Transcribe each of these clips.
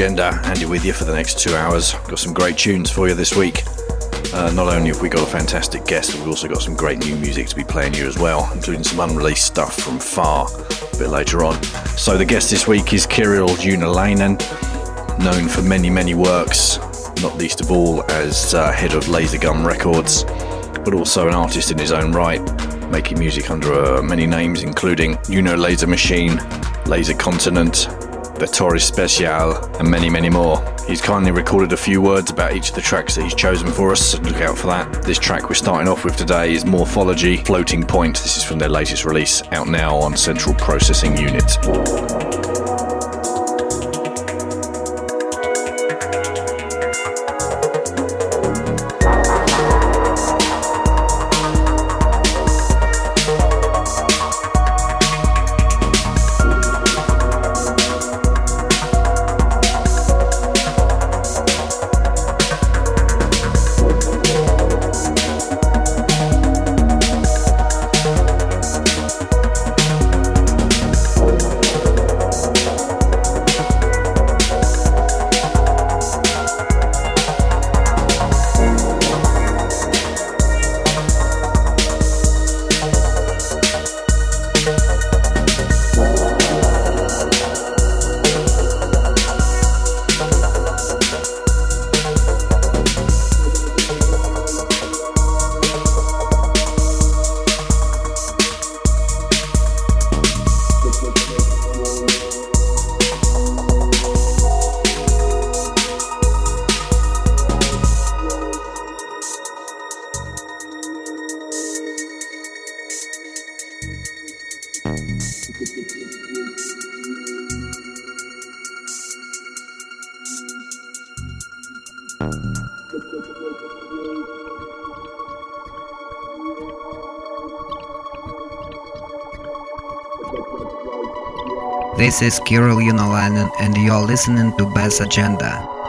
Andy with you for the next two hours. Got some great tunes for you this week. Uh, not only have we got a fantastic guest, we've also got some great new music to be playing you as well, including some unreleased stuff from Far a bit later on. So the guest this week is Kirill Junolainen, known for many, many works, not least of all as uh, head of Lasergum Records, but also an artist in his own right, making music under uh, many names, including Juno Laser Machine, Lazer Kontinent, Vetorre Spaziale, and many, many more. He's kindly recorded a few words about each of the tracks that he's chosen for us, so look out for that. This track we're starting off with today is Morphology Floating Point. This is from their latest release, out now on Central Processing Unit. This is Kirill Junolainen and you're listening to Bass Agenda.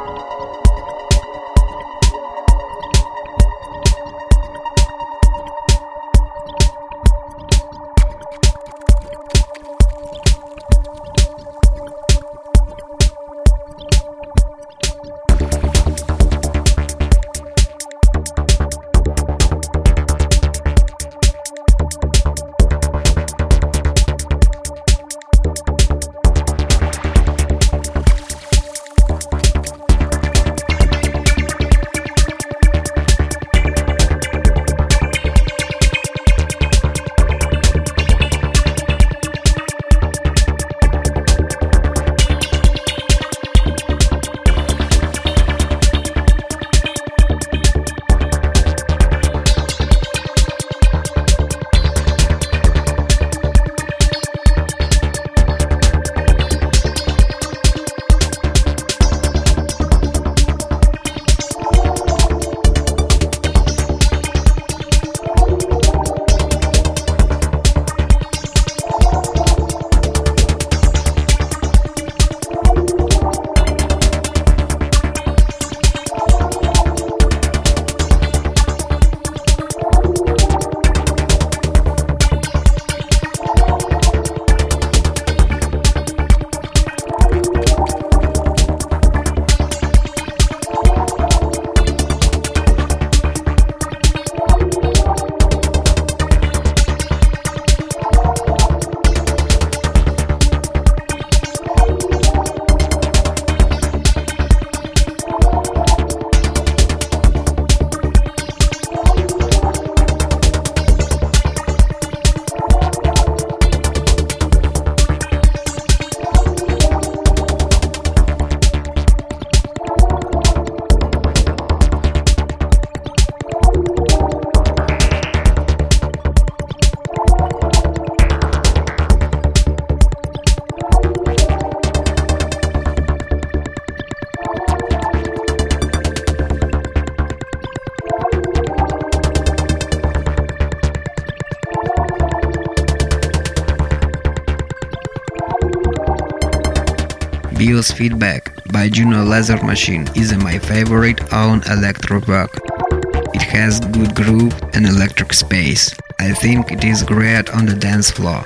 Feedback by Juno Lazermachine is my favorite own electro work. It has good groove and electric space. I think it is great on the dance floor.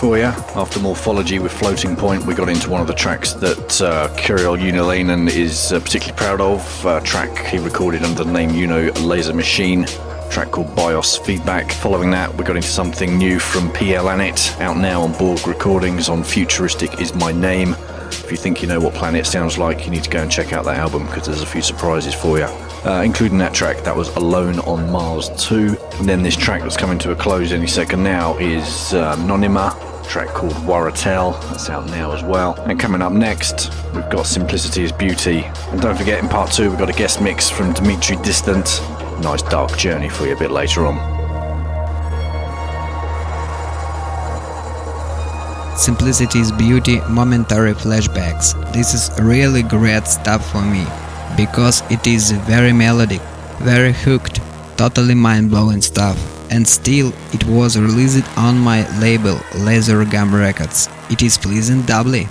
For you. After Morphology with Floating Point, we got into one of the tracks that uh, Junolainen is uh, particularly proud of. A track he recorded under the name Uno Laser Machine. Track called Bios Feedback. Following that, we got into something new from PL_anet, out now on Borg Recordings on Futuristic Is My Name. If you think you know what Planet sounds like, you need to go and check out that album because there's a few surprises for you uh, including that track that was Alone on Mars 2. And then this track that's coming to a close any second now is uh, Nonima, track called Waratel. That's out now as well. And coming up next, we've got Simplicity is Beauty. And don't forget, in part two, we've got a guest mix from Dmitry Distant. Nice dark journey for you a bit later on. Simplicity is beauty, momentary flashbacks. This is really great stuff for me because it is very melodic, very hooked, totally mind-blowing stuff. And still, it was released on my label Laser Gum Records. It is pleasing doubly.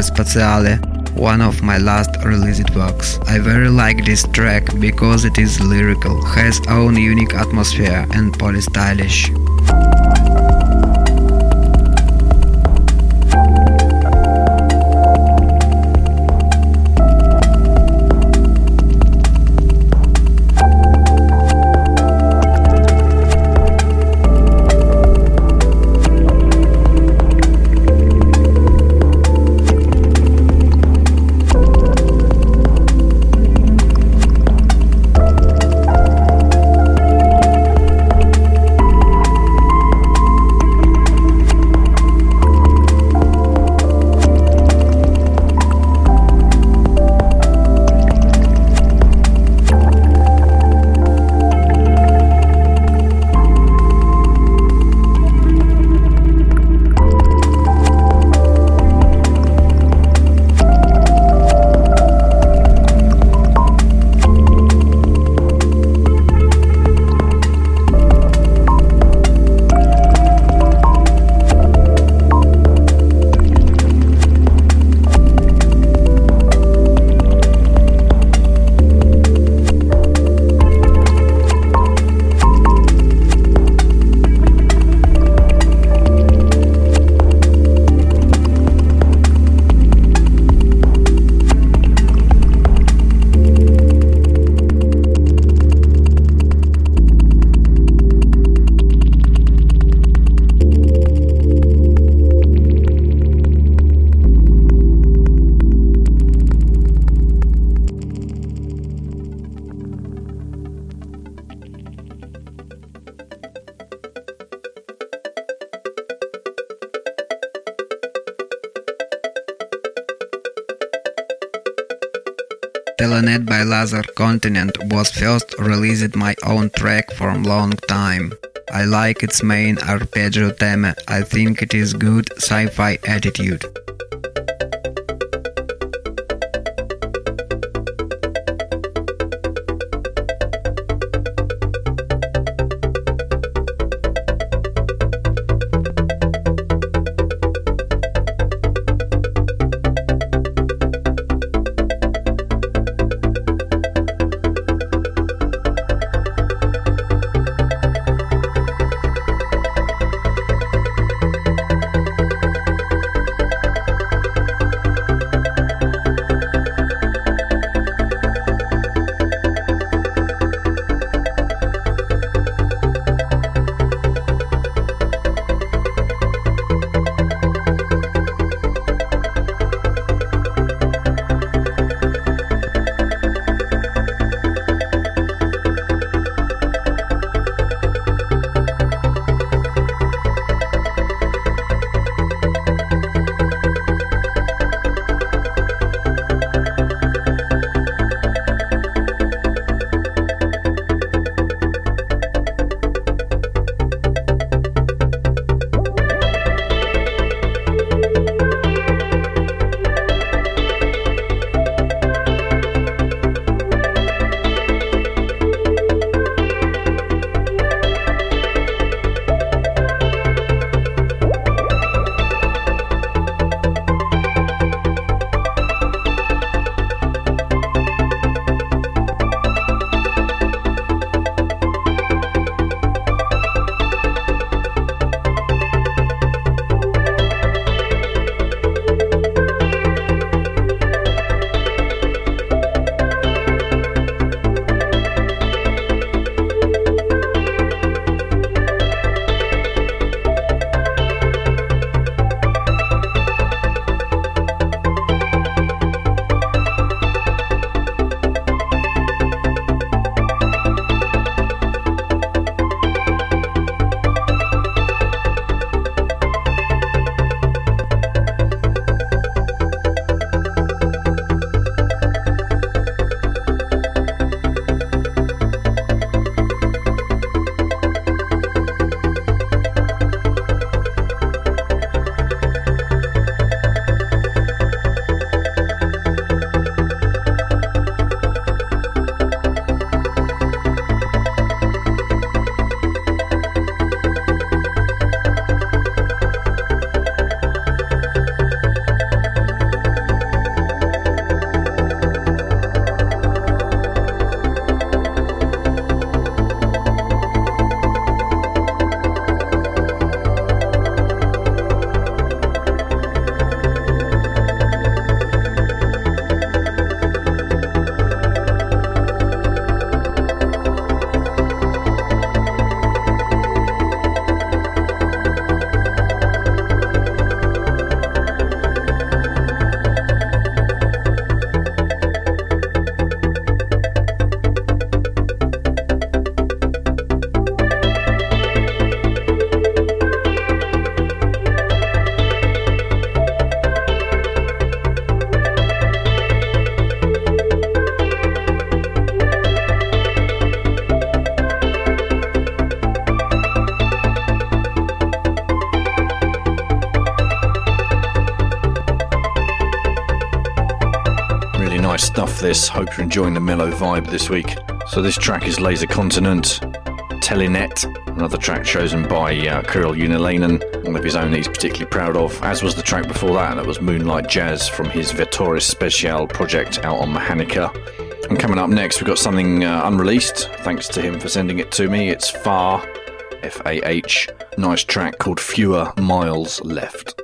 Spaziale, one of my last released works. I very like this track because it is lyrical, has own unique atmosphere and poly-stylish. Kontinent was first released my own track from long time. I like its main arpeggio theme, I think it is good sci-fi attitude. This. Hope you're enjoying the mellow vibe this week. So this track is Lazer Kontinent, Telenet, another track chosen by uh, Kirill Junolainen, one of his own that he's particularly proud of, as was the track before that, and that was Moonlight Jazz from his Vetorre Spaziale project out on Mechanica. And coming up next, we've got something uh, unreleased, thanks to him for sending it to me. It's Far, F A H, nice track called Fewer Miles Left.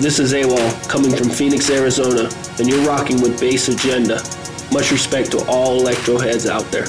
This is AWOL coming from Phoenix, Arizona, and you're rocking with Bass Agenda. Much respect to all electro heads out there.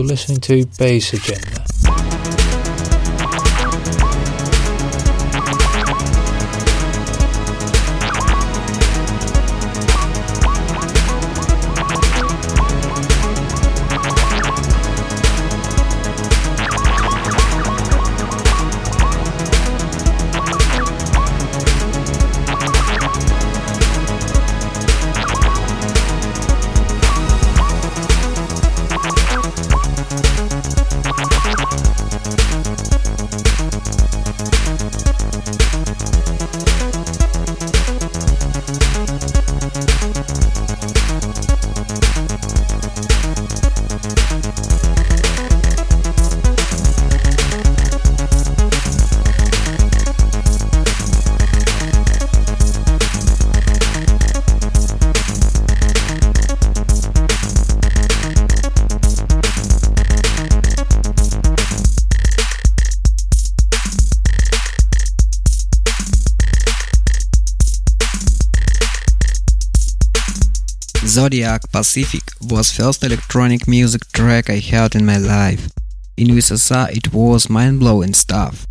You're listening to Bass Agenda. Zodiac Pacific was first electronic music track I heard in my life. In USSR it was mind-blowing stuff.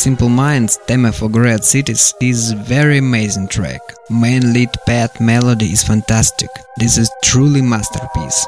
Simple Minds Theme for Great Cities is very amazing track. Main lead pad melody is fantastic. This is truly masterpiece.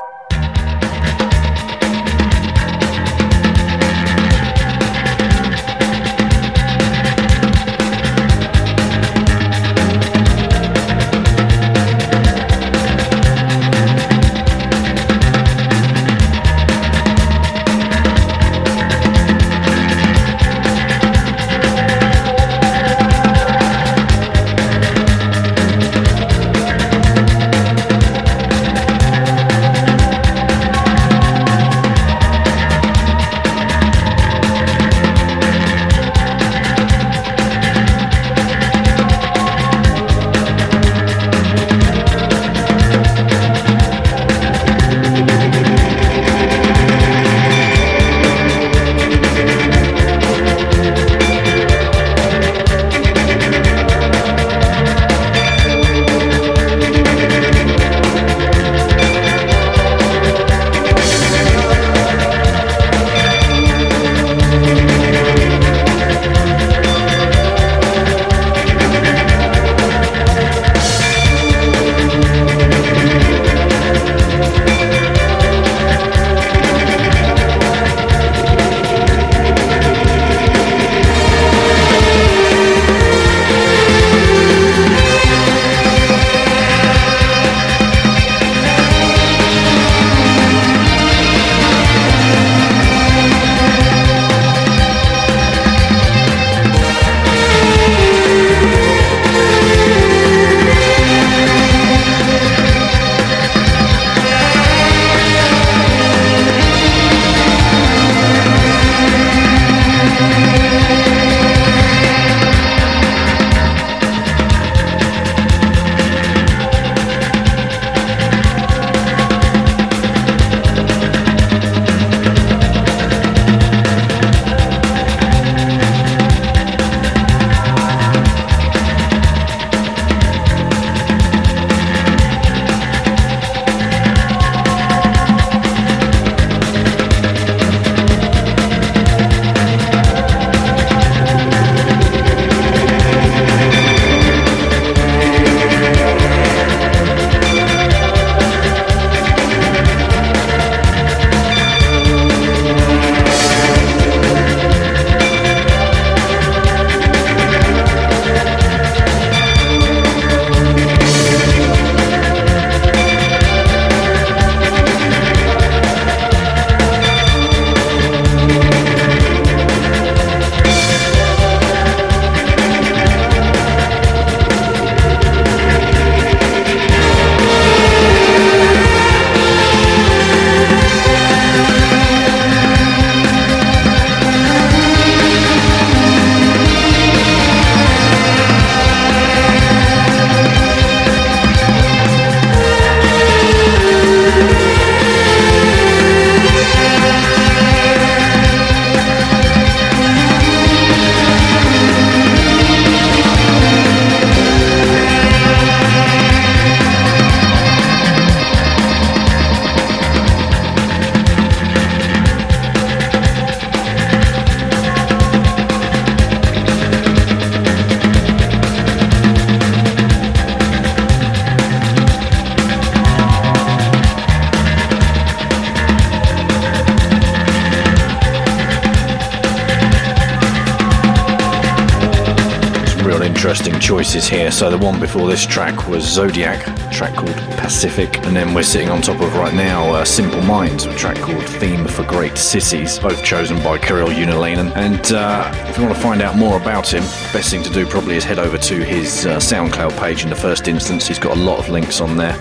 Choices here. So the one before this track was Zodiac, track called Pacific, and then we're sitting on top of right now uh, Simple Minds, a track called Theme for Great Cities, both chosen by Kirill Junolainen. And uh, if you want to find out more about him, best thing to do probably is head over to his uh, SoundCloud page in the first instance. He's got a lot of links on there,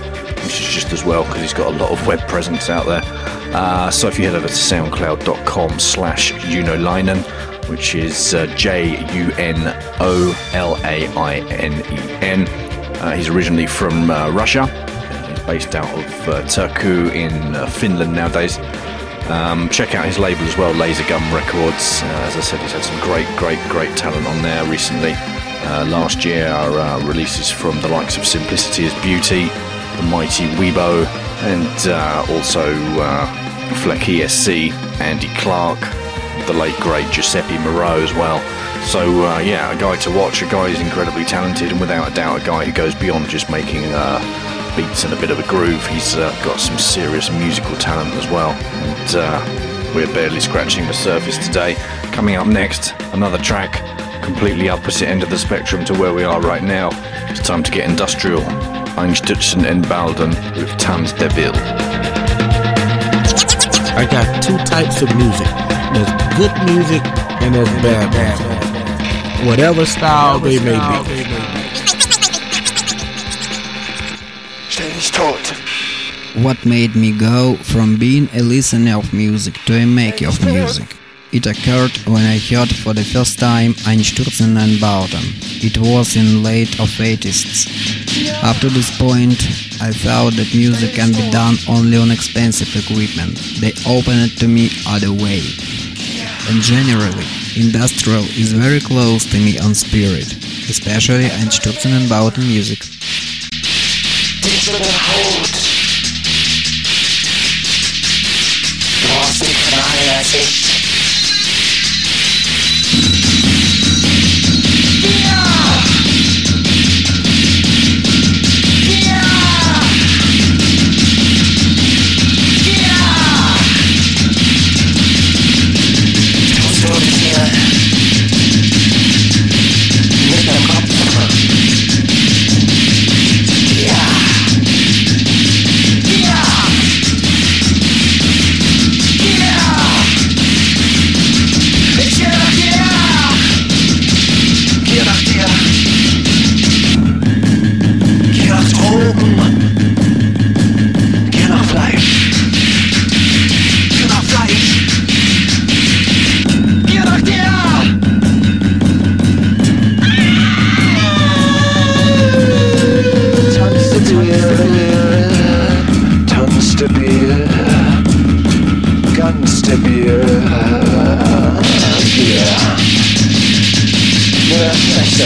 which is just as well because he's got a lot of web presence out there. Uh, so if you head over to soundcloud.com slash Junolainen, which is uh, J U N O L A I N E N. Uh, he's originally from uh, Russia. he's based out of Turku in Finland nowadays. Um, check out his label as well, Laser Gum Records. As I said, he's had some great, great, great talent on there recently. last year, our releases from the likes of Simplicity is Beauty, the mighty Weibo, and also Fleck ESC, Andy Clark, the late great Giuseppe Moreau as well. So uh, yeah, a guy to watch, a guy who's incredibly talented, and without a doubt, a guy who goes beyond just making uh, beats and a bit of a groove. He's uh, got some serious musical talent as well, and uh, we're barely scratching the surface today. Coming up next, another track, completely opposite end of the spectrum to where we are right now. It's time to get industrial. Einstürzende Neubauten with Tanz Debil. I got two types of music. There's good music and there's bad music whatever style they may be. What made me go from being a listener of music to a maker of music? It occurred when I heard for the first time Einstürzende Neubauten. It was in late of 80s. Up to this point, I thought that music can be done only on expensive equipment. They opened it to me other way and generally, industrial is very close to me on spirit, especially Einstürzende Neubauten music.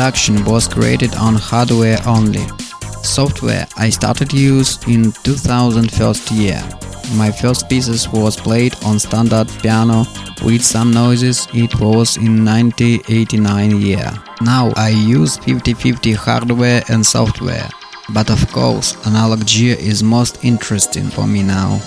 Production was created on hardware only. Software I started use in 2001 year. My first pieces was played on standard piano with some noises. It was in 1989 year. Now I use 50-50 hardware and software. But of course, analog gear is most interesting for me now.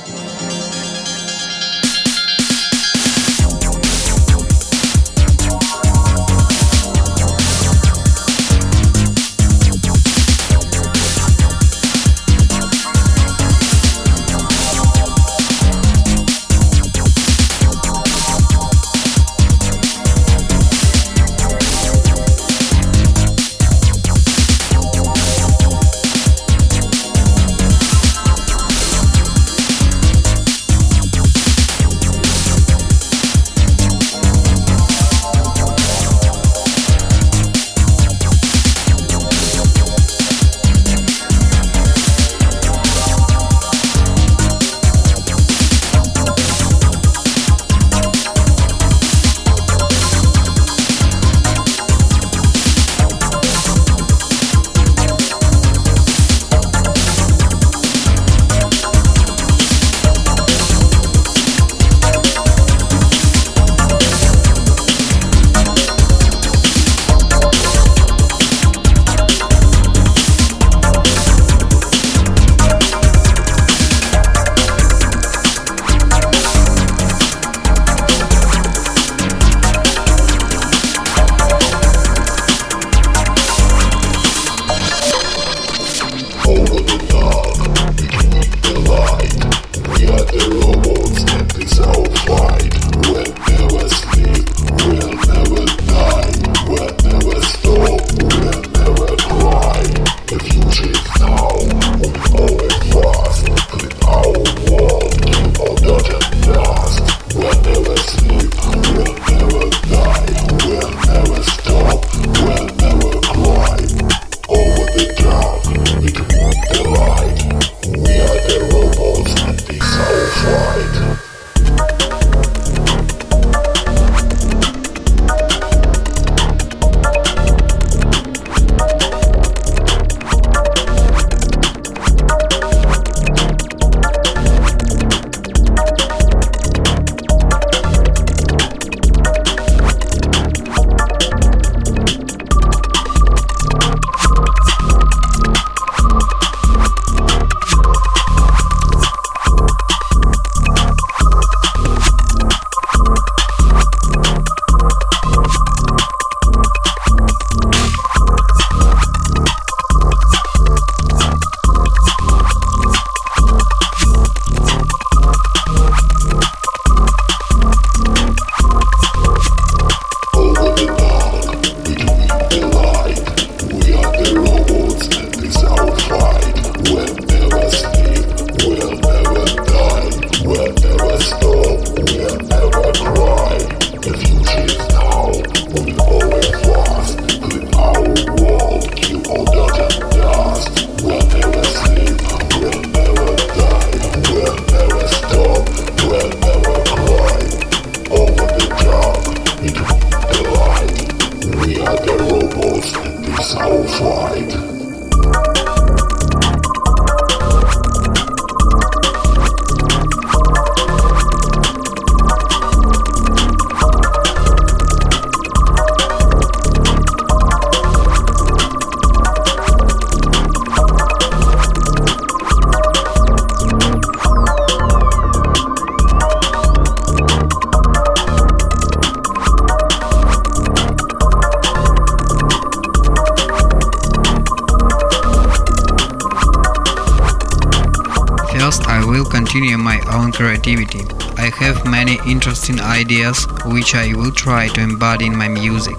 Interesting ideas which I will try to embody in my music.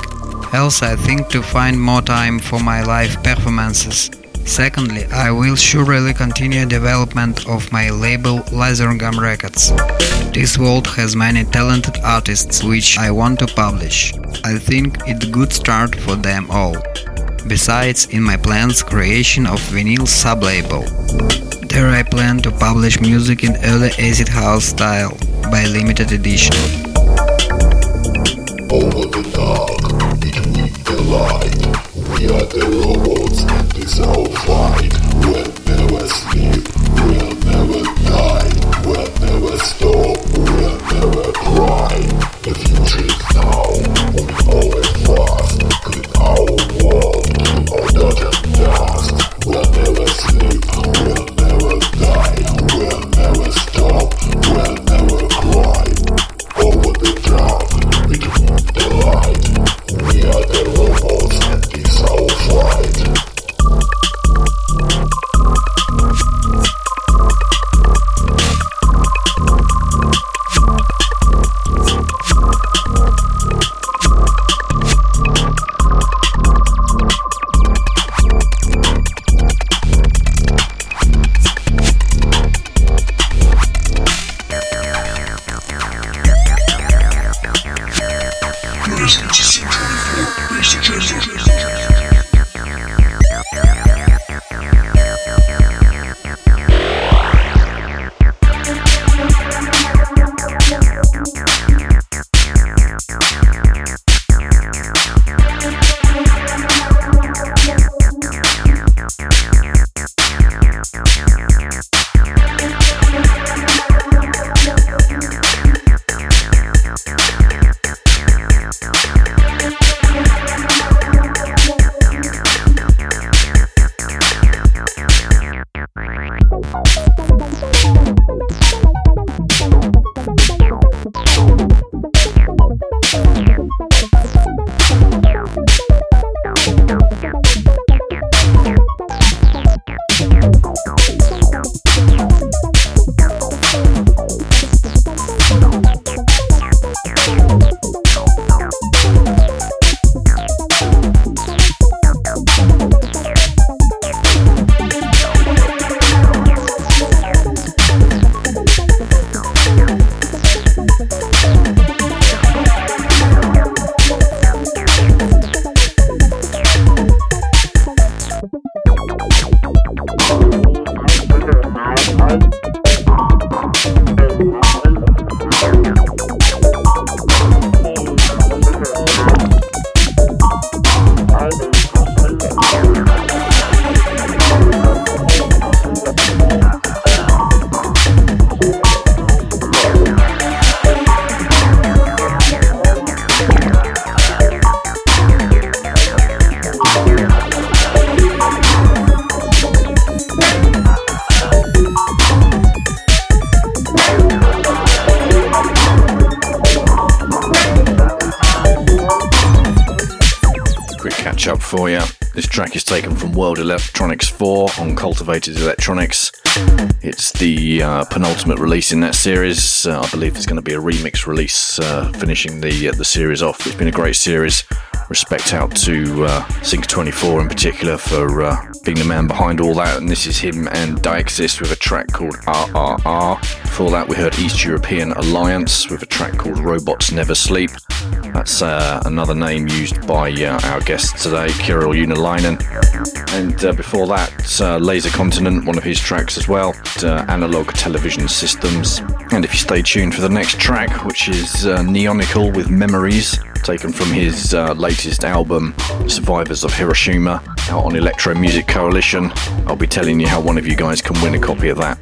Else I think to find more time for my live performances. Secondly, I will surely continue development of my label Lasergum Records. This world has many talented artists which I want to publish. I think it's good start for them all. Besides, in my plans creation of vinyl sublabel. There I plan to publish music in early acid house style by limited edition. Over the dark, between the light, we are the robots and this house. Taken from World Electronics 4 on Cultivated Electronics. It's the uh, penultimate release in that series. Uh, I believe there's going to be a remix release uh, finishing the uh, the series off. It's been a great series. Respect out to uh, Sync 24 in particular for uh, being the man behind all that. And this is him and Deixis with a track called RRR. Before that, we heard East European Alliance with a track called Robots Never Sleep. That's uh, another name used by uh, our guest today, Kirill Junolainen. And uh, before that, uh, Lazer Kontinent, one of his tracks as well, uh, Analog Television Systems. And if you stay tuned for the next track, which is uh, Neonicle with Memories, taken from his uh, latest album, Survivors of Hiroshima, out on Electro Music Coalition. I'll be telling you how one of you guys can win a copy of that.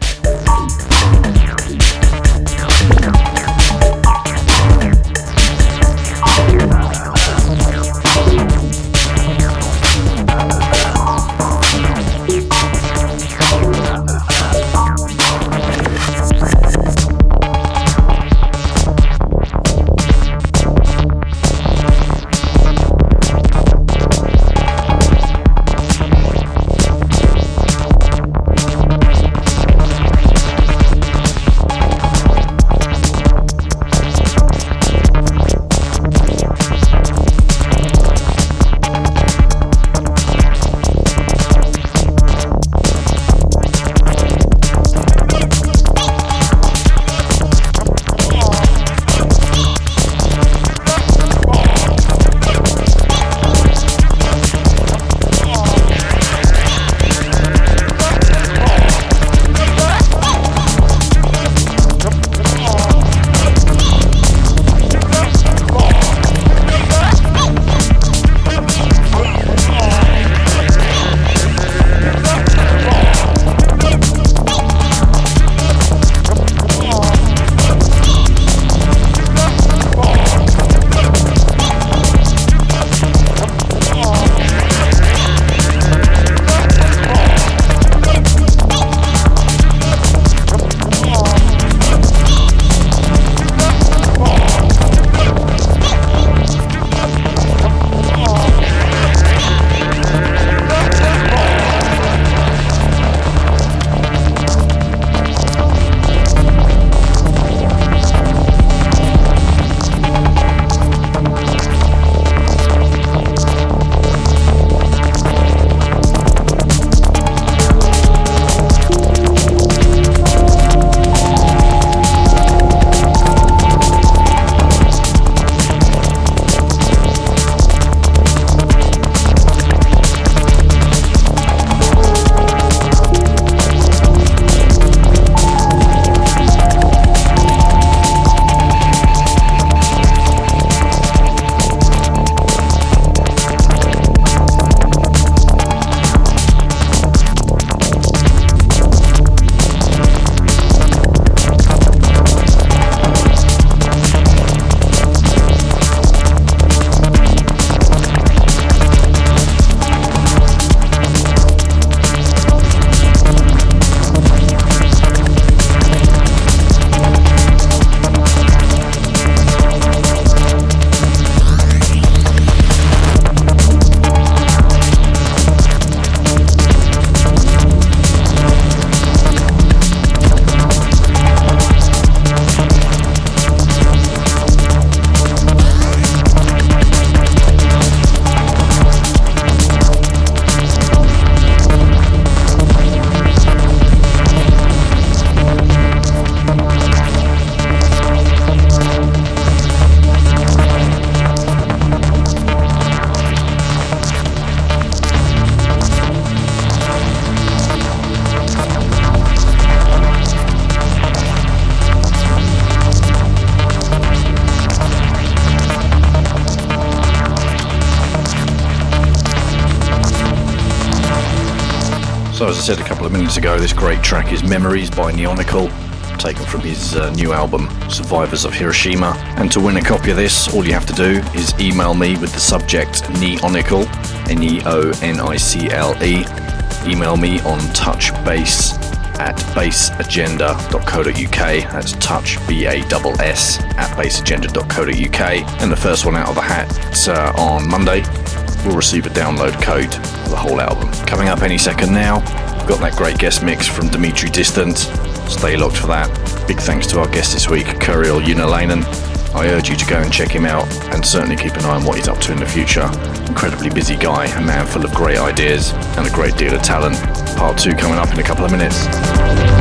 Minutes ago, this great track is Memories by Neonicle, taken from his uh, new album, Survivors of Hiroshima. And to win a copy of this, all you have to do is email me with the subject Neonicle, N E O N I C L E. Email me on touchbase at bassagenda.co.uk. That's touch, B A S S, at bassagenda.co.uk. And the first one out of the hat uh, on Monday will receive a download code for the whole album. Coming up any second now, we've got that great guest mix from Dmitry Distant. Stay locked for that. Big thanks to our guest this week, Kirill Junolainen. I urge you to go and check him out and certainly keep an eye on what he's up to in the future. Incredibly busy guy, a man full of great ideas and a great deal of talent. Part two coming up in a couple of minutes.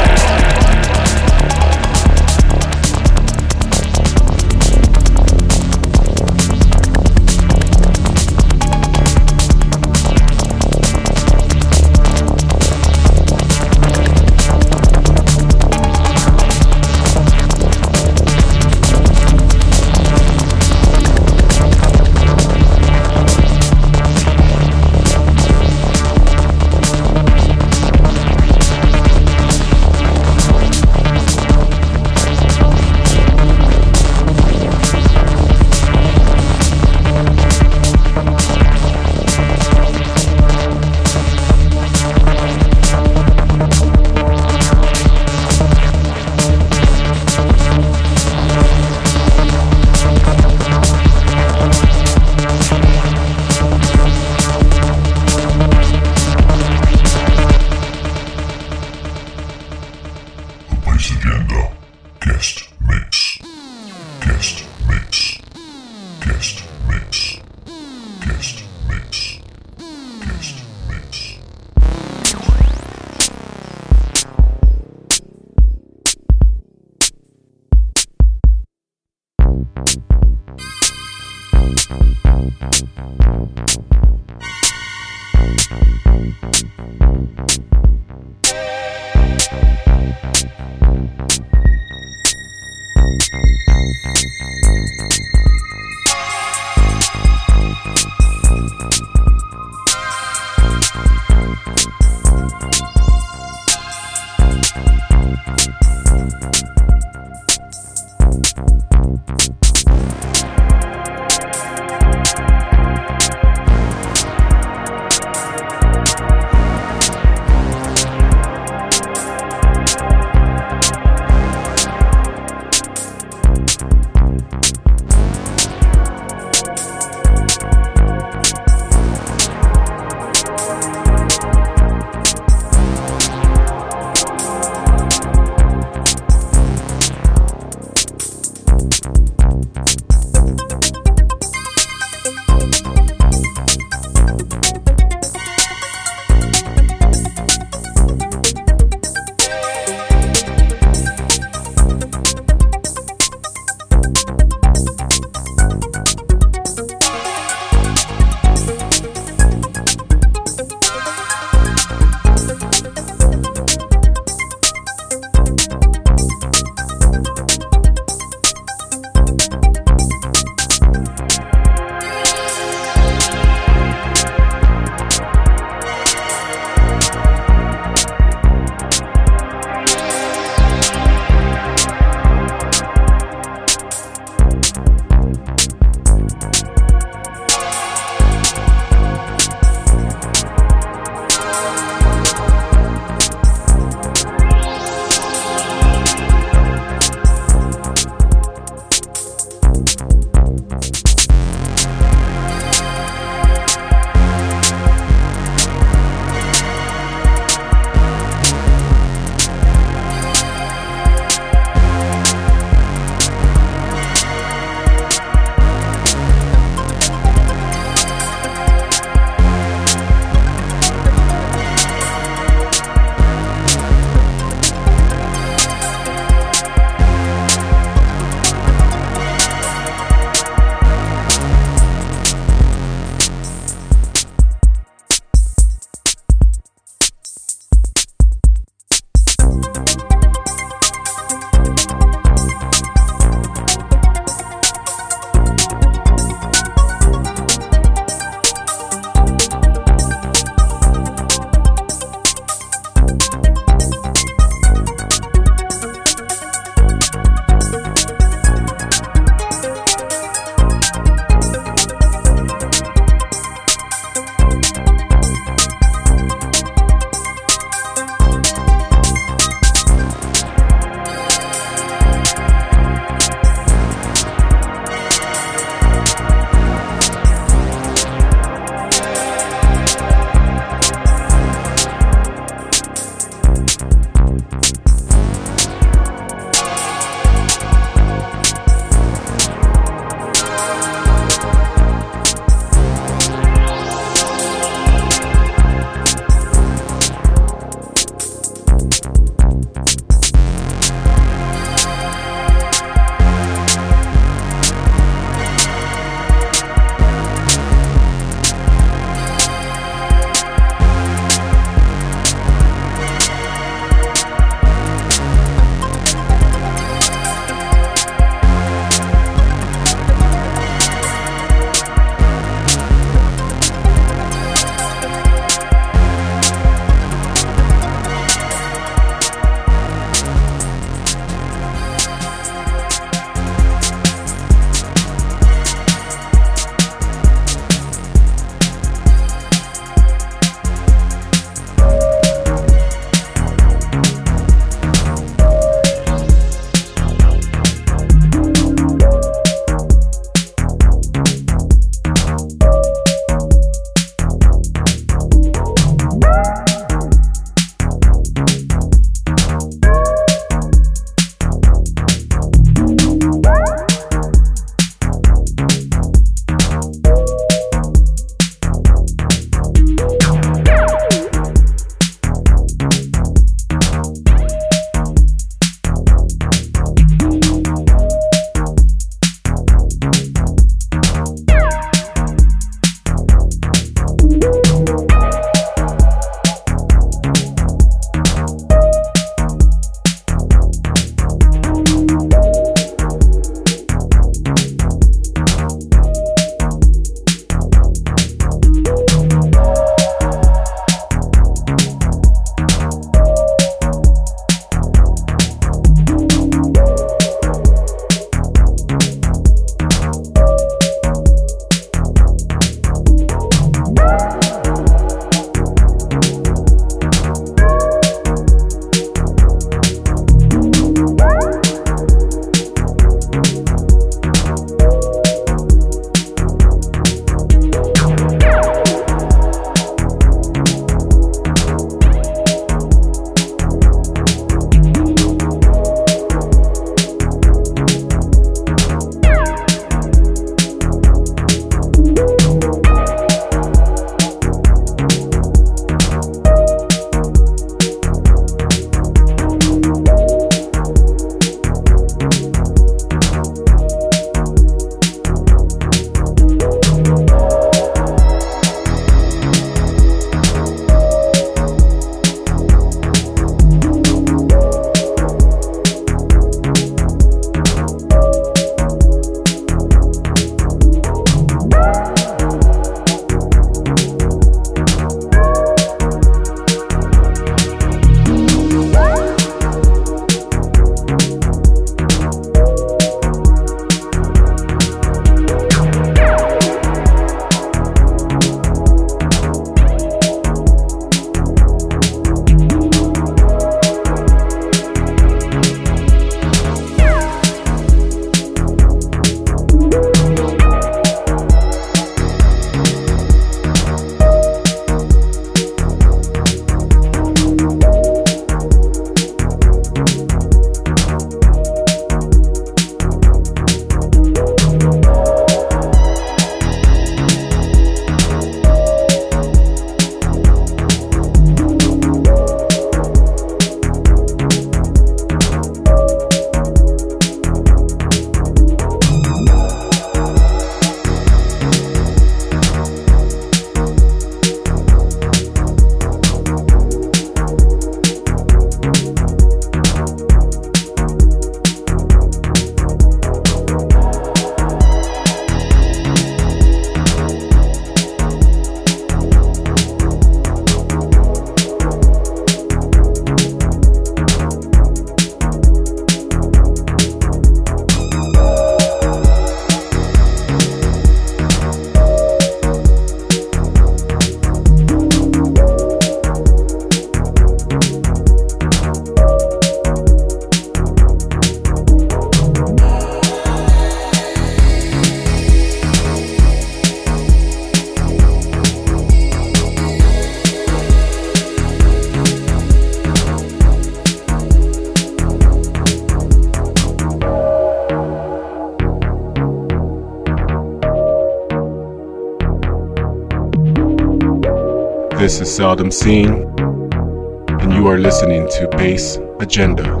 Is Seldom Seen, and you are listening to Bass Agenda.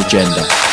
Agenda.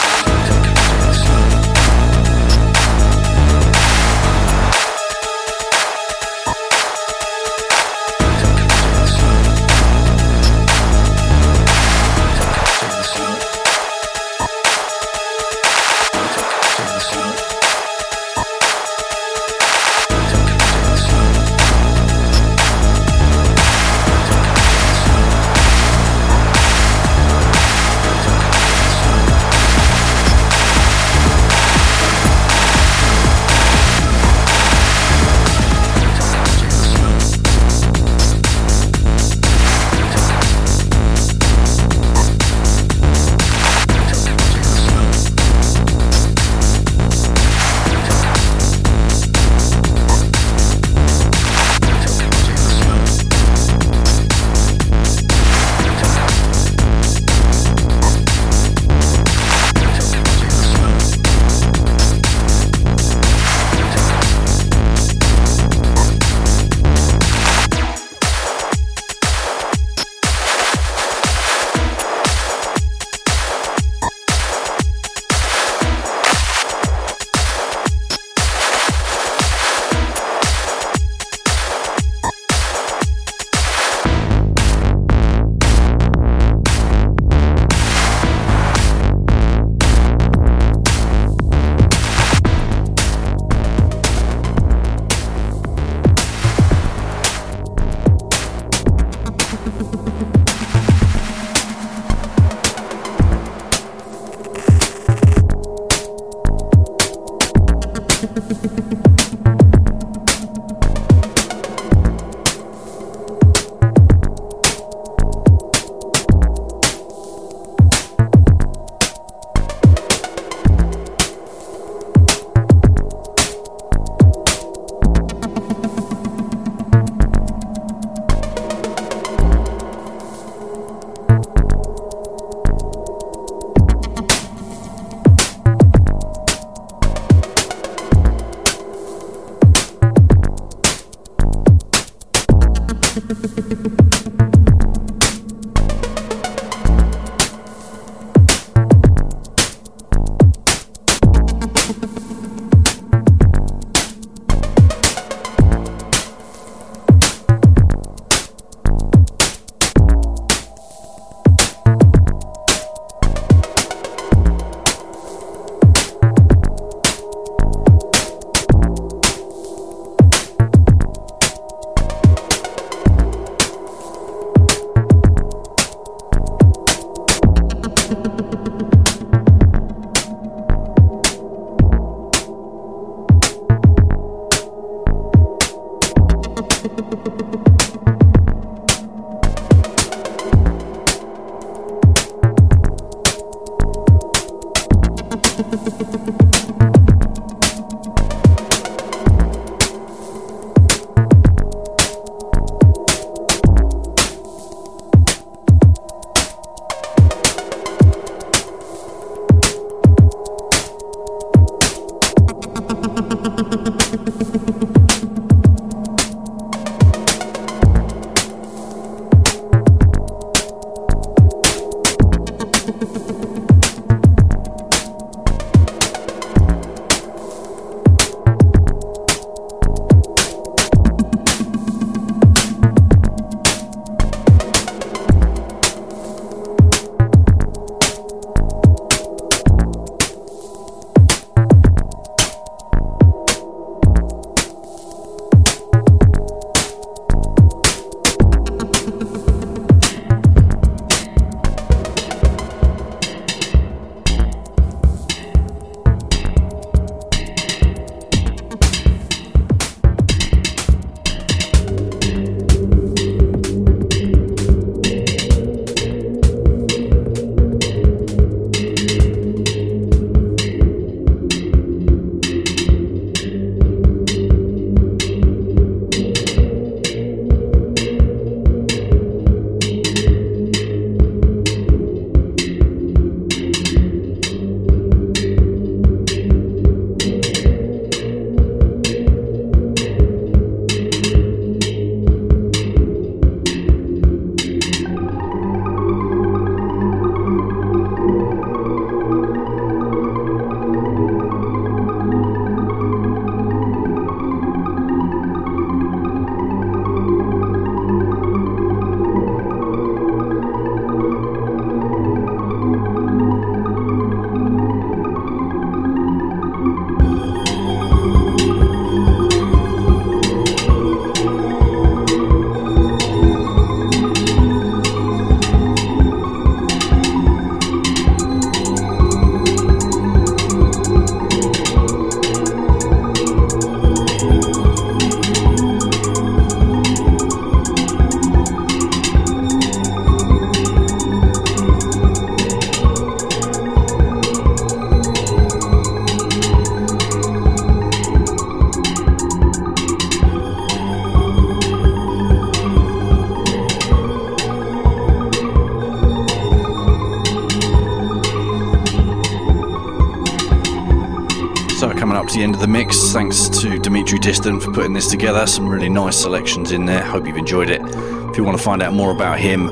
Distant for putting this together. Some really nice selections in there. Hope you've enjoyed it. If you want to find out more about him,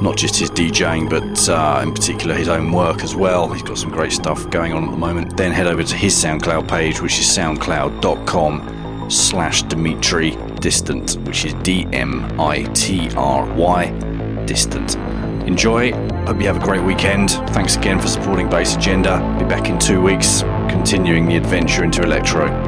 not just his DJing, but uh, in particular his own work as well, he's got some great stuff going on at the moment, then head over to his SoundCloud page, which is soundcloud.com slash Dmitry Distant, which is D M I T R Y Distant. Enjoy. Hope you have a great weekend. Thanks again for supporting Bass Agenda. Be back in two weeks, continuing the adventure into electro.